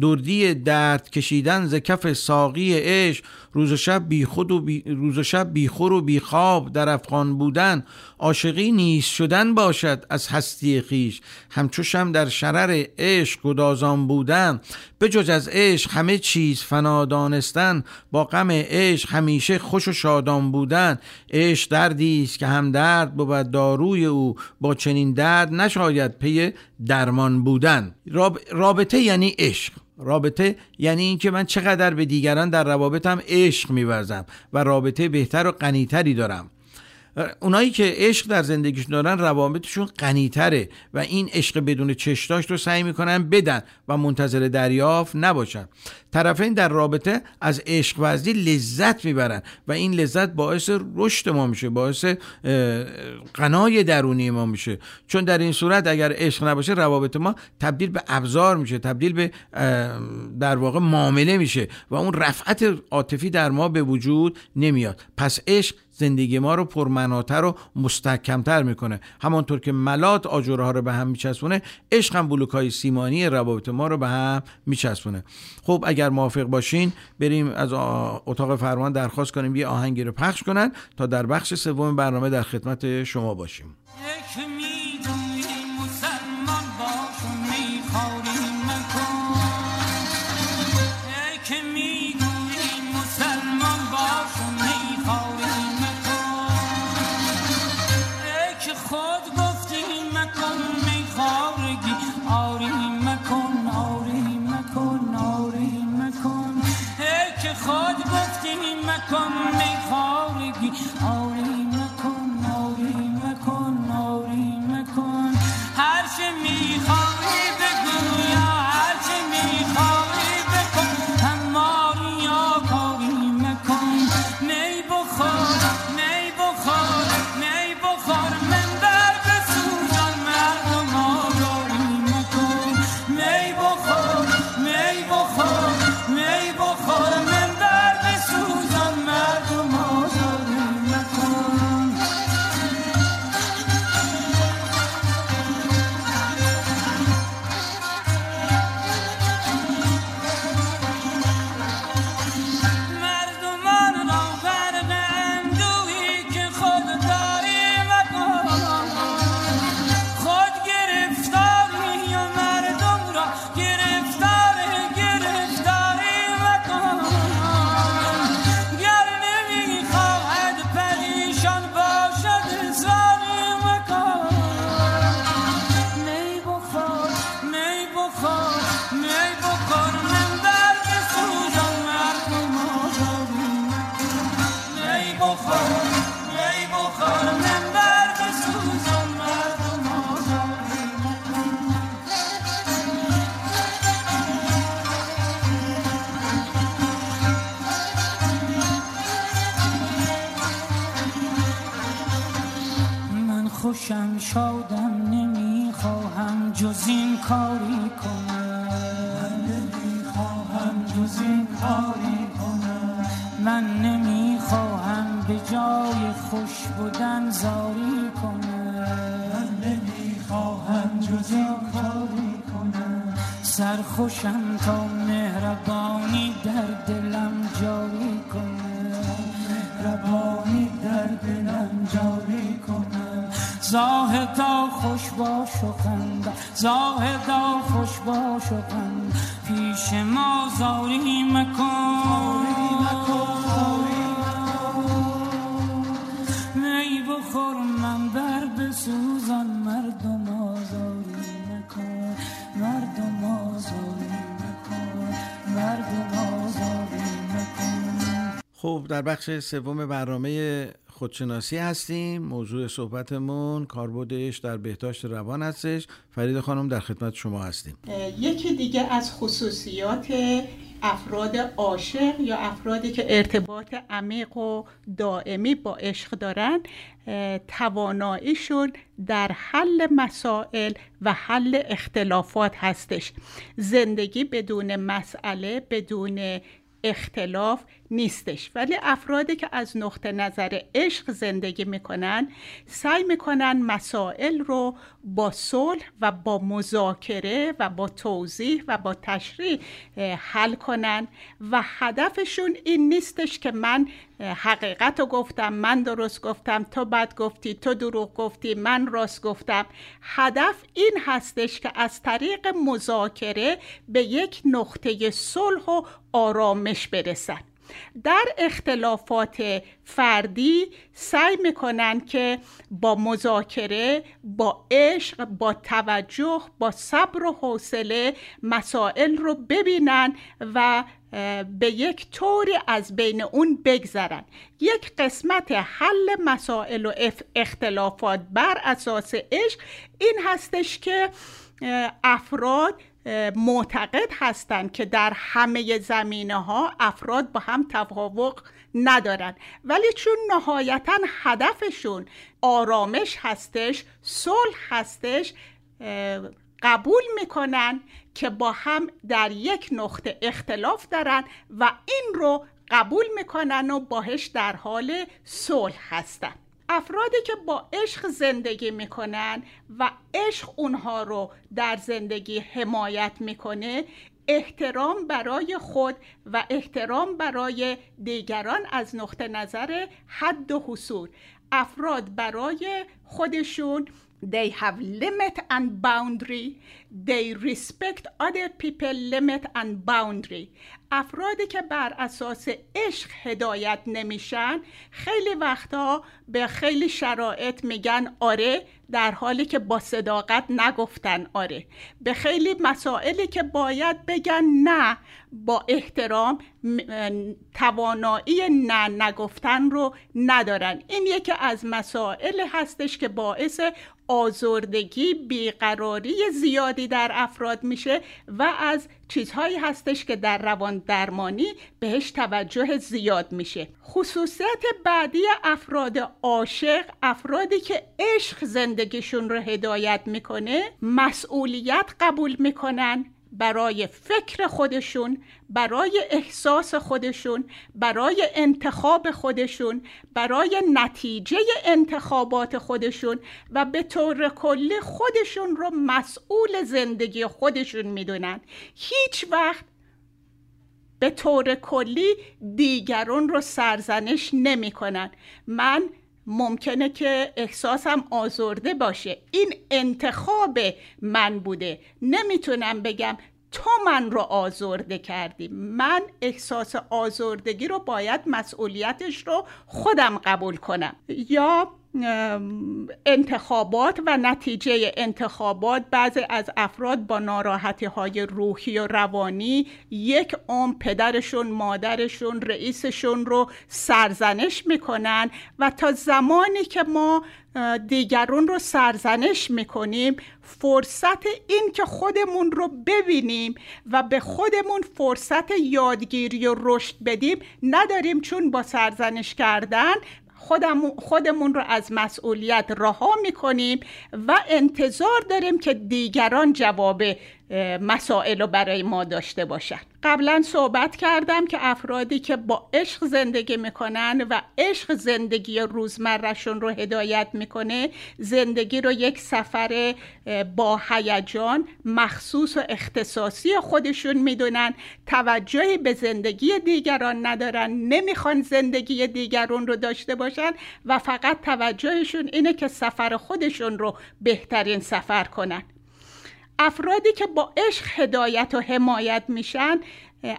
[SPEAKER 1] دردی درد کشیدن ز کف ساقی عشق روز و شب بی خود و بی روز و شب بی خور و بی خواب در افغان بودن عاشقی نیست شدن باشد از هستی خیش همچوشم در شرر عشق گدازان بودن به جز از عشق همه چیز فنا دانستن با غم عشق همیشه خوش و شادان بودن. عشق دردی است که هم درد بود داروی او با چنین درد نشاید پی درمان بودن. رابطه یعنی عشق. رابطه یعنی اینکه من چقدر به دیگران در روابطم عشق میورزم و رابطه بهتر و غنیتری دارم. اونایی که عشق در زندگیشون دارن روابطشون غنیتره و این عشق بدون چشتاش رو سعی می‌کنن بدن و منتظر دریافت نباشن. طرفین در رابطه از عشق ورزی لذت می‌برن و این لذت باعث رشد ما میشه باعث قنای درونی ما میشه. چون در این صورت اگر عشق نباشه روابط ما تبدیل به ابزار میشه تبدیل به در واقع معامله میشه و اون رفعت عاطفی در ما به وجود نمیاد. پس عشق زندگی ما رو پرمناتر و مستحکمتر می‌کنه. همانطور که ملات آجوره ها رو به هم میچسبونه عشق هم بلوک های سیمانی روابط ما رو به هم میچسبونه. خب اگر موافق باشین بریم از اتاق فرمان درخواست کنیم یه آهنگی رو پخش کنن تا در بخش سوم برنامه در خدمت شما باشیم.
[SPEAKER 4] نمی‌خواهم جز این کاری کنم سرخوشم تا مهربانی در دلم جاری کنم مهربانی در دلم جاری کنم زاهدا خوش باش و خنده. زاهدا خوش باش و خنده. پیش ما زاری مکن. می بخور من بر بسوزان
[SPEAKER 1] خب در بخش سوم برنامه خودشناسی هستیم. موضوع صحبتمون کاربردش در بهداشت روان هستش. فرید خانم در خدمت شما هستیم.
[SPEAKER 2] یکی دیگه از خصوصیات افراد عاشق یا افرادی که ارتباط عمیق و دائمی با عشق دارن تواناییشون در حل مسائل و حل اختلافات هستش. زندگی بدون مسئله بدون اختلاف نیستش. ولی افرادی که از نقطه نظر عشق زندگی می‌کنن سعی می‌کنن مسائل رو با صلح و با مذاکره و با توضیح و با تشریح حل کنن. و هدفشون این نیستش که من حقیقت رو گفتم من درست گفتم تو بد گفتی تو دروغ گفتی من راست گفتم. هدف این هستش که از طریق مذاکره به یک نقطه صلح و آرامش برسن. در اختلافات فردی سعی می‌کنن که با مذاکره با عشق با توجه با صبر و حوصله مسائل رو ببینن و به یک طوری از بین اون بگذرن. یک قسمت حل مسائل و اختلافات بر اساس عشق این هستش که افراد معتقد هستند که در همه زمینه ها افراد با هم توافق ندارن ولی چون نهایتا هدفشون آرامش هستش صلح هستش قبول می‌کنن که با هم در یک نقطه اختلاف دارن و این رو قبول می‌کنن و باهش در حال صلح هستن. افرادی که با عشق زندگی می‌کنن و عشق اونها رو در زندگی حمایت می‌کنه احترام برای خود و احترام برای دیگران از نقطه نظر حد و حصول. افراد برای خودشون they have limit and boundary. They respect other people limit and boundary. افرادی که بر اساس عشق هدایت نمیشن خیلی وقتا به خیلی شرایط میگن آره در حالی که با صداقت نگفتن آره. به خیلی مسائلی که باید بگن نه با احترام توانایی نه نگفتن رو ندارن. این یکی از مسائل هستش که باعث آزردگی بیقراری زیادی در افراد میشه و از چیزهایی هستش که در روان درمانی بهش توجه زیاد میشه. خصوصیت بعدی افراد عاشق افرادی که عشق زندگیشون رو هدایت می‌کنه مسئولیت قبول می‌کنن برای فکر خودشون برای احساس خودشون برای انتخاب خودشون برای نتیجه انتخابات خودشون و به طور کلی خودشون رو مسئول زندگی خودشون می‌دونن. هیچ وقت به طور کلی دیگران رو سرزنش نمی‌کنن من ممکنه که احساسم آزرده باشه. این انتخاب من بوده. نمی‌تونم بگم تو من رو آزرده کردی. من احساس آزردگی رو باید مسئولیتش رو خودم قبول کنم. یا انتخابات و نتیجه انتخابات بعضی از افراد با ناراحتی های روحی و روانی یک عمر پدرشون مادرشون رئیسشون رو سرزنش می‌کنن و تا زمانی که ما دیگرون رو سرزنش می‌کنیم فرصت این که خودمون رو ببینیم و به خودمون فرصت یادگیری و رشد بدیم نداریم چون با سرزنش کردن خودمون رو از مسئولیت رها می‌کنیم و انتظار داریم که دیگران جواب مسائل رو برای ما داشته باشن. قبلا صحبت کردم که افرادی که با عشق زندگی می‌کنن و عشق زندگی روزمرهشون رو هدایت می‌کنه زندگی رو یک سفر با هیجان مخصوص و اختصاصی خودشون می‌دونن. توجهی به زندگی دیگران ندارن نمی‌خوان زندگی دیگران رو داشته باشن و فقط توجهشون اینه که سفر خودشون رو بهترین سفر کنن. افرادی که با عشق هدایت و حمایت میشن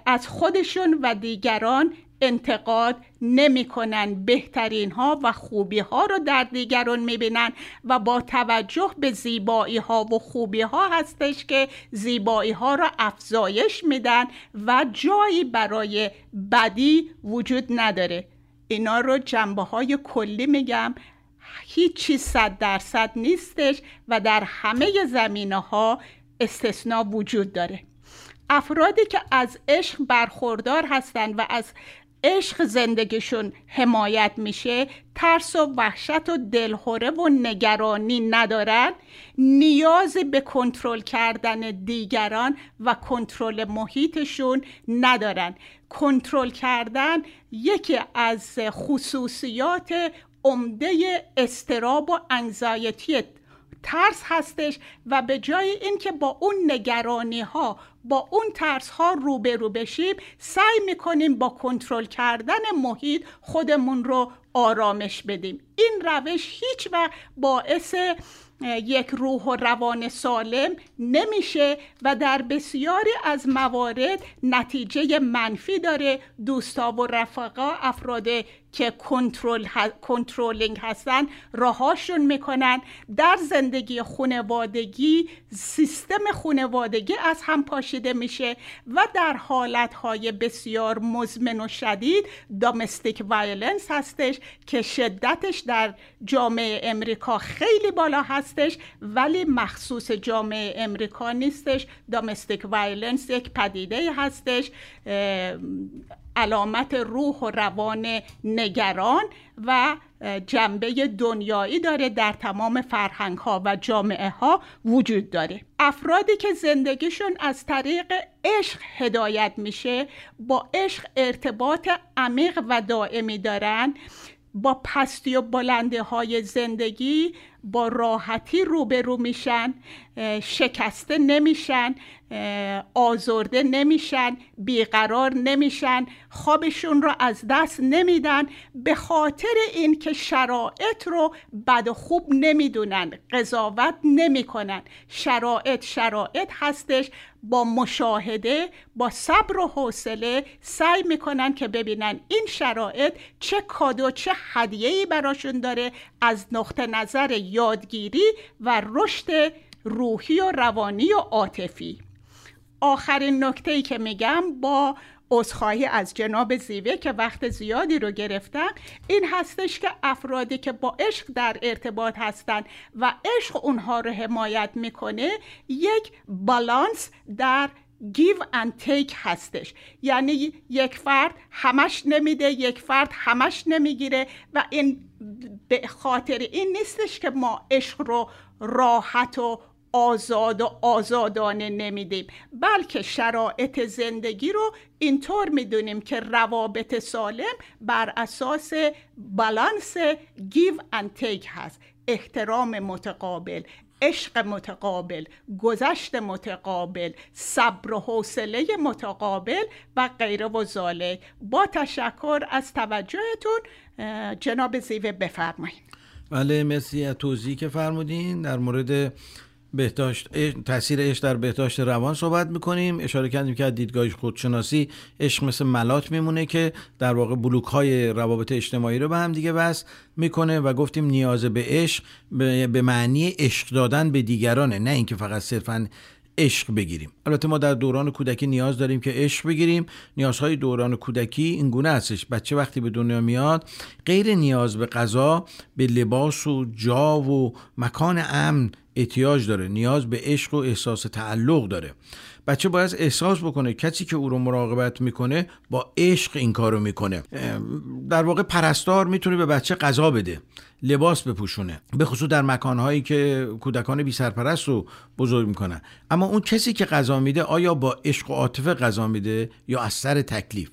[SPEAKER 2] از خودشون و دیگران انتقاد نمی‌کنن. بهترین ها و خوبی ها رو در دیگران می‌بینن و با توجه به زیبایی ها و خوبی ها هستش که زیبایی ها را افزایش میدن و جایی برای بدی وجود نداره. اینا رو جنبه های کلی میگم. هیچ چیز صد درصد نیستش و در همه زمینه ها استثناء وجود داره. افرادی که از عشق برخوردار هستند و از عشق زندگیشون حمایت میشه ترس و وحشت و دلهوره و نگرانی ندارن. نیاز به کنترل کردن دیگران و کنترل محیطشون ندارن. کنترل کردن یکی از خصوصیات عمده استراب و انزایتی ترس هستش و به جای اینکه با اون نگرانی ها با اون ترس ها روبرو بشیم سعی می‌کنیم با کنترل کردن محیط خودمون رو آرامش بدیم. این روش هیچ وقت باعث یک روح و روان سالم نمیشه و در بسیاری از موارد نتیجه منفی داره. دوستا و رفقا افراد که کنترل controlling هستن رهاشون می‌کنن. در زندگی خانوادگی سیستم خانوادگی از هم پاشیده میشه و در حالتهای بسیار مزمن و شدید domestic violence هستش که شدتش در جامعه امریکا خیلی بالا هستش ولی مخصوص جامعه امریکا نیستش. domestic violence یک پدیده هستش. علامت روح و روان نگران و جنبه دنیایی داره در تمام فرهنگ ها و جامعه ها وجود داره. افرادی که زندگیشون از طریق عشق هدایت میشه با عشق ارتباط عمیق و دائمی دارن با پستی و بلنده های زندگی با راحتی روبرو میشن شکسته نمیشن آزرده نمیشن بیقرار نمیشن خوابشون رو از دست نمیدن به خاطر اینکه شرایط رو بد و خوب نمی‌دونن قضاوت نمی‌کنن. شرایط شرایط هستش با مشاهده با صبر و حوصله سعی می‌کنن که ببینن این شرایط چه کادو چه هدیه‌ای براشون داره از نقطه نظر یادگیری و رشد روحی و روانی و عاطفی. آخرین نکته ای که میگم با عذرخواهی از جناب زیوه که وقت زیادی رو گرفتن این هستش که افرادی که با عشق در ارتباط هستند و عشق اونها رو حمایت می‌کنه یک بالانس در give and take هستش. یعنی یک فرد همش نمیده یک فرد همش نمی‌گیره و این به خاطر این نیستش که ما عشق رو راحت و آزاد و آزادانه نمیدیم. بلکه شرایط زندگی رو اینطور می‌دونیم که روابط سالم بر اساس بالانس give and take هست. احترام متقابل عشق متقابل گذشت متقابل صبر و حوصله متقابل و غیره و زاله. با تشکر از توجهتون جناب زیوه بفرمایید.
[SPEAKER 1] بله مرسی از توضیحی که فرمودین. در مورد بهداشت تاثیر عشق در بهداشت روان صحبت می‌کنیم. اشاره کردیم که از دیدگاه خودشناسی عشق مثل ملات میمونه که در واقع بلوک های روابط اجتماعی رو به هم دیگه بس می‌کنه و گفتیم نیاز به عشق به معنی عشق دادن به دیگرانه. نه اینکه فقط صرفا عشق بگیریم. البته ما در دوران کودکی نیاز داریم که عشق بگیریم. نیازهای دوران کودکی این گونه هستش. بچه وقتی به دنیا میاد غیر نیاز به غذا به لباس و جا و مکان امن احتیاج داره. نیاز به عشق و احساس تعلق داره. بچه باید احساس بکنه کسی که او رو مراقبت می‌کنه با عشق این کارو می‌کنه. در واقع پرستار می‌تونه به بچه غذا بده لباس بپوشونه به خصوص در مکانهایی که کودکان بی سرپرست رو بزرگ می‌کنن. اما اون کسی که غذا میده آیا با عشق و عاطفه غذا میده یا از سر تکلیف؟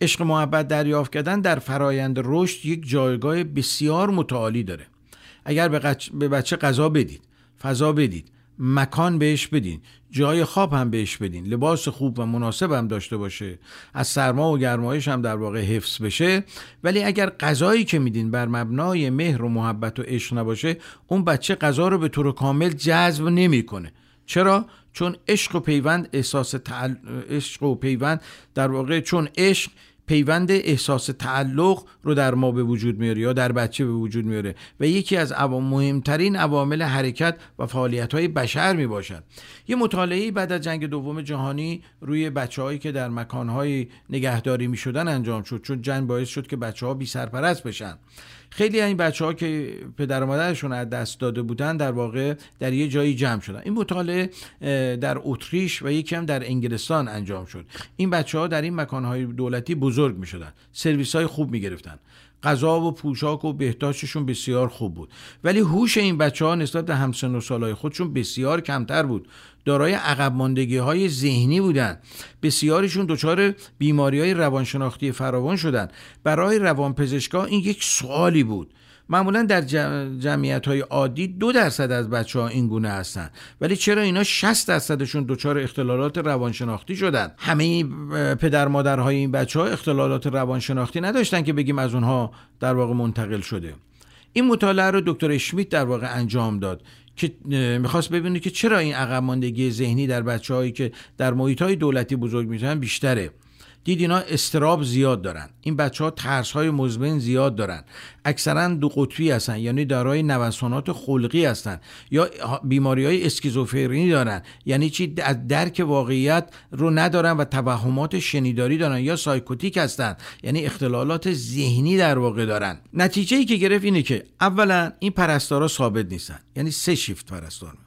[SPEAKER 1] عشق محبت دریافت کردن در فرایند رشد یک جایگاه بسیار متعالی داره. اگر به بچه غذا بدید فضا بدید مکان بهش بدین. جای خواب هم بهش بدین. لباس خوب و مناسب هم داشته باشه. از سرما و گرمایش هم در واقع حفظ بشه. ولی اگر غذایی که میدین بر مبنای مهر و محبت و عشق نباشه اون بچه غذا رو به طور کامل جذب نمی‌کنه. چرا؟ چون عشق و پیوند احساس تعل... عشق و پیوند در واقع چون عشق پیوند احساس تعلق رو در ما به وجود میاره یا در بچه به وجود میاره و یکی از مهمترین عوامل حرکت و فعالیت های بشر می باشد یه مطالعه بعد از جنگ دوم جهانی روی بچه هایی که در مکان های نگهداری می شدن انجام شد چون جنگ باعث شد که بچه ها بی سرپرست بشن. خیلی این بچه ها که پدر و مادرشون از دست داده بودن در واقع در یه جایی جمع شدن. این مطالعه در اتریش و یکی هم در انگلستان انجام شد. این بچه ها در این مکانهای دولتی بزرگ می شدن سرویس های خوب می گرفتن غذا و پوشاک و بهداشتشون بسیار خوب بود. ولی هوش این بچه ها نسبت به همسن و سالهای خودشون بسیار کمتر بود. دارای عقب ماندگی های ذهنی بودند. بسیاریشون دچار بیماری های روانشناختی فراوان شدند. برای روانپزشکا این یک سوالی بود. معمولا در جمعیت های عادی دو درصد از بچه ها این گونه هستند. ولی چرا اینا 60 درصدشون دچار اختلالات روانشناختی شدن همه پدر مادرهای این بچه ها اختلالات روانشناختی نداشتن که بگیم از اونها در واقع منتقل شده. این مطالعه رو دکتر اشمیت در واقع انجام داد. که می‌خواست ببینه که چرا این عقب ماندگی ذهنی در بچه هایی که در محیط های دولتی بزرگ میشن بیشتره. دید اینا استراب زیاد دارن. این بچه ها ترس های مزمن زیاد دارن. اکثرا دو قطبی هستن یعنی دارای نوسانات خلقی هستن یا بیماری های اسکیزوفرنی دارن. یعنی چی؟ از درک واقعیت رو ندارن و توهمات شنیداری دارن یا سایکوتیک هستن. یعنی اختلالات ذهنی در واقع دارن. نتیجه ای که گرفت اینه که اولا این پرستارا ثابت نیستن. یعنی سه شیفت پرستار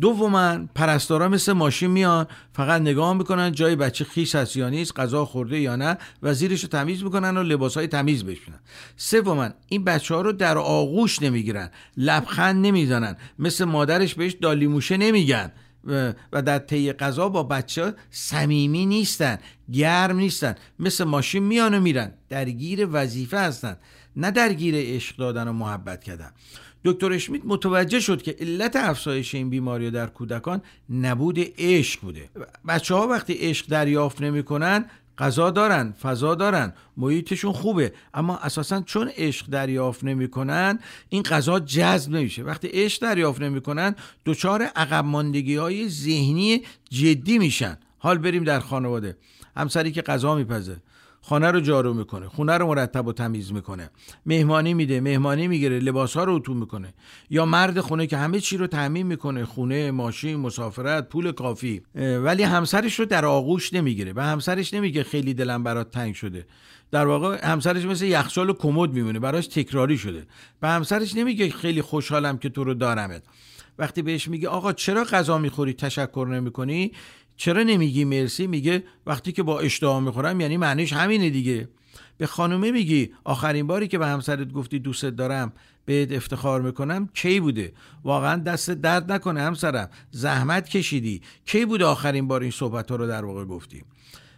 [SPEAKER 1] دوما پرستارا مثل ماشین میان فقط نگاه می‌کنن جای بچه خیس هست یا نیست غذا خورده یا نه و زیرش رو تمیز می‌کنن و لباس های تمیز بشونن. سوما این بچه ها رو در آغوش نمی‌گیرن لبخند نمی‌زنن مثل مادرش بهش دالیموشه نمیگن. و در طی غذا با بچه صمیمی نیستن گرم نیستن مثل ماشین میان و میرن. درگیر وظیفه هستن نه درگیر عشق دادن و محبت کردن. دکتر اشمیت متوجه شد که علت افزایش این بیماری در کودکان نبود عشق بوده. بچه ها وقتی عشق دریافت نمی‌کنن غذا دارن فضا دارن محیطشون خوبه. اما اساسا چون عشق دریافت نمی‌کنن این غذا جذب نمیشه. وقتی عشق دریافت نمی‌کنن دچار عقب ماندگی های ذهنی جدی میشن. حال بریم در خانواده. همسری که غذا میپزه. خانه رو جارو می‌کنه خونه رو مرتب و تمیز می‌کنه. مهمانی میده مهمانی می‌گیره لباس ها رو اتو می‌کنه. یا مرد خونه که همه چی رو تعمین می‌کنه خونه ماشین مسافرت پول کافی. ولی همسرش رو در آغوش نمی‌گیره و همسرش نمیگه خیلی دلم برات تنگ شده. در واقع همسرش مثل یخچال و کمد میمونه براش تکراری شده. به همسرش نمیگه خیلی خوشحالم که تو رو دارمت. وقتی بهش میگه آقا چرا غذا می‌خوری؟ تشکر نمی‌کنی؟ چرا نمیگی مرسی؟ میگه وقتی که با اشتها می‌خورم یعنی معنیش همینه دیگه. به خانومه میگی آخرین باری که به همسرت گفتی دوست دارم بهت افتخار می‌کنم کی بوده؟ واقعا دست درد نکنه همسرم. زحمت کشیدی. کی بوده آخرین بار این صحبت ها رو در واقع گفتی؟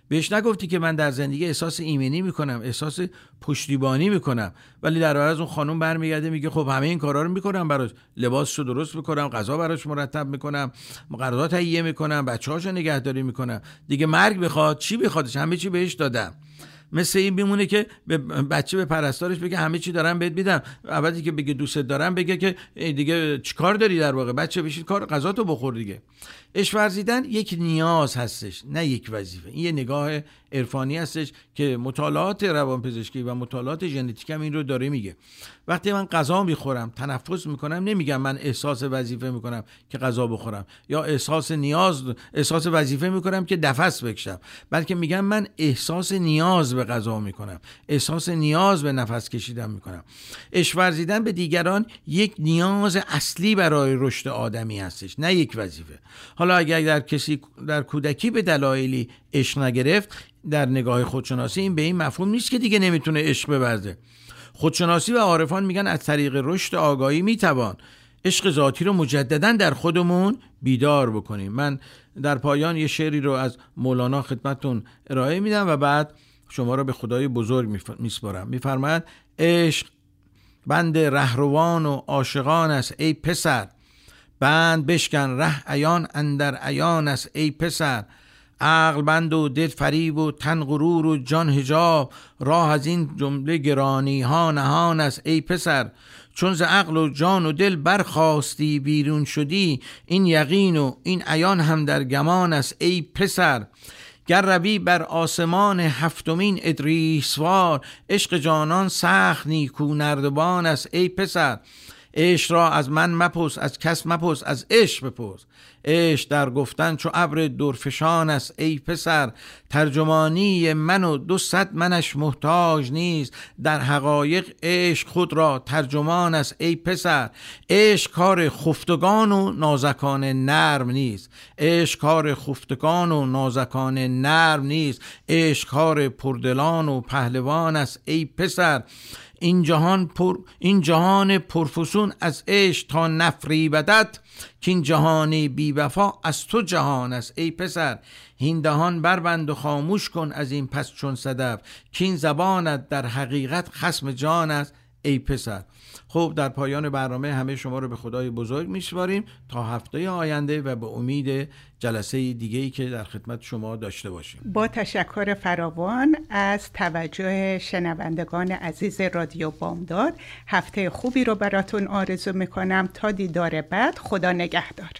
[SPEAKER 1] بهش نگفتی که من در زندگی احساس ایمنی می‌کنم احساس پشتیبانی می‌کنم. ولی در از اون خانم برمیگرده میگه خب همه این کارا رو می‌کنم براش. لباسشو درست می‌کنم غذا براش مرتب می‌کنم مقررات تهیه می‌کنم بچه‌هاشو نگهداری می‌کنم. دیگه مرگ بخواد چی بخوادش؟ همه چی بهش دادم. مثل این بمونه که به بچه به پرستارش بگه همه چی دارم بهت میدم. اولی که بگه دوست دارم بگه که دیگه چیکار داری در واقع؟ بچه بشید کار غذا تو بخور دیگه. اش ورزیدن یک نیاز هستش نه یک وظیفه. این یه نگاه عرفانی هستش که مطالعات روانپزشکی و مطالعات ژنتیک هم این رو داره میگه. وقتی من غذا می‌خورم تنفس می‌کنم نمیگم من احساس وظیفه می‌کنم که غذا بخورم یا احساس نیاز احساس وظیفه می‌کنم که نفس بکشم بلکه میگم من احساس نیاز به غذا می‌کنم احساس نیاز به نفس کشیدن می‌کنم. عشق ورزیدن به دیگران یک نیاز اصلی برای رشد آدمی هستش نه یک وظیفه. حالا اگر در کسی در کودکی به دلایلی عشق نگرفت در نگاه خودشناسی این به این مفهوم نیست که دیگه نمی‌تونه عشق بورزه خودشناسی و عارفان میگن از طریق رشد آگاهی می‌توان عشق ذاتی رو مجددا در خودمون بیدار بکنیم. من در پایان یه شعری رو از مولانا خدمتون ارائه میدم و بعد شما رو به خدای بزرگ میسپارم. میفرماید عشق بند رهروان و عاشقان است ای پسر. بند بشکن ره عیان اندر عیان است ای پسر. عقل بند و دل فریب و تن غرور و جان هجاب راه از این جمله گرانی ها نهان است ای پسر. چون ز عقل و جان و دل برخواستی بیرون شدی این یقین و این عیان هم در گمان است ای پسر. گر روی بر آسمان هفتمین ادریسوار عشق جانان سخت نیکو نردبان است ای پسر. عشق را از من مپرس از کس مپرس از عشق بپرس. عشق در گفتن چو ابر درفشان است ای پسر ترجمانی من و دو صد منش محتاج نیست. در حقایق عشق خود را ترجمان است ای پسر. عشق کار خفتگان و نازکان نرم نیست. عشق کار خفتگان و نازکان نرم نیست. عشق کار پردلان و پهلوان است ای پسر. این جهان پر این جهان پرفسون از عشق تا نفری بدت که این جهان بی وفا از تو جهان است ای پسر. هین دهان بربند و خاموش کن از این پس چون صدف. که این زبانت در حقیقت خسم جان است ای پسر. خب در پایان برنامه همه شما رو به خدای بزرگ میشواریم تا هفته آینده و به امید جلسه دیگه ای که در خدمت شما داشته باشیم.
[SPEAKER 2] با تشکر فراوان از توجه شنوندگان عزیز رادیو بامداد هفته خوبی رو براتون آرزو می‌کنم تا دیدار بعد. خدا نگهدار.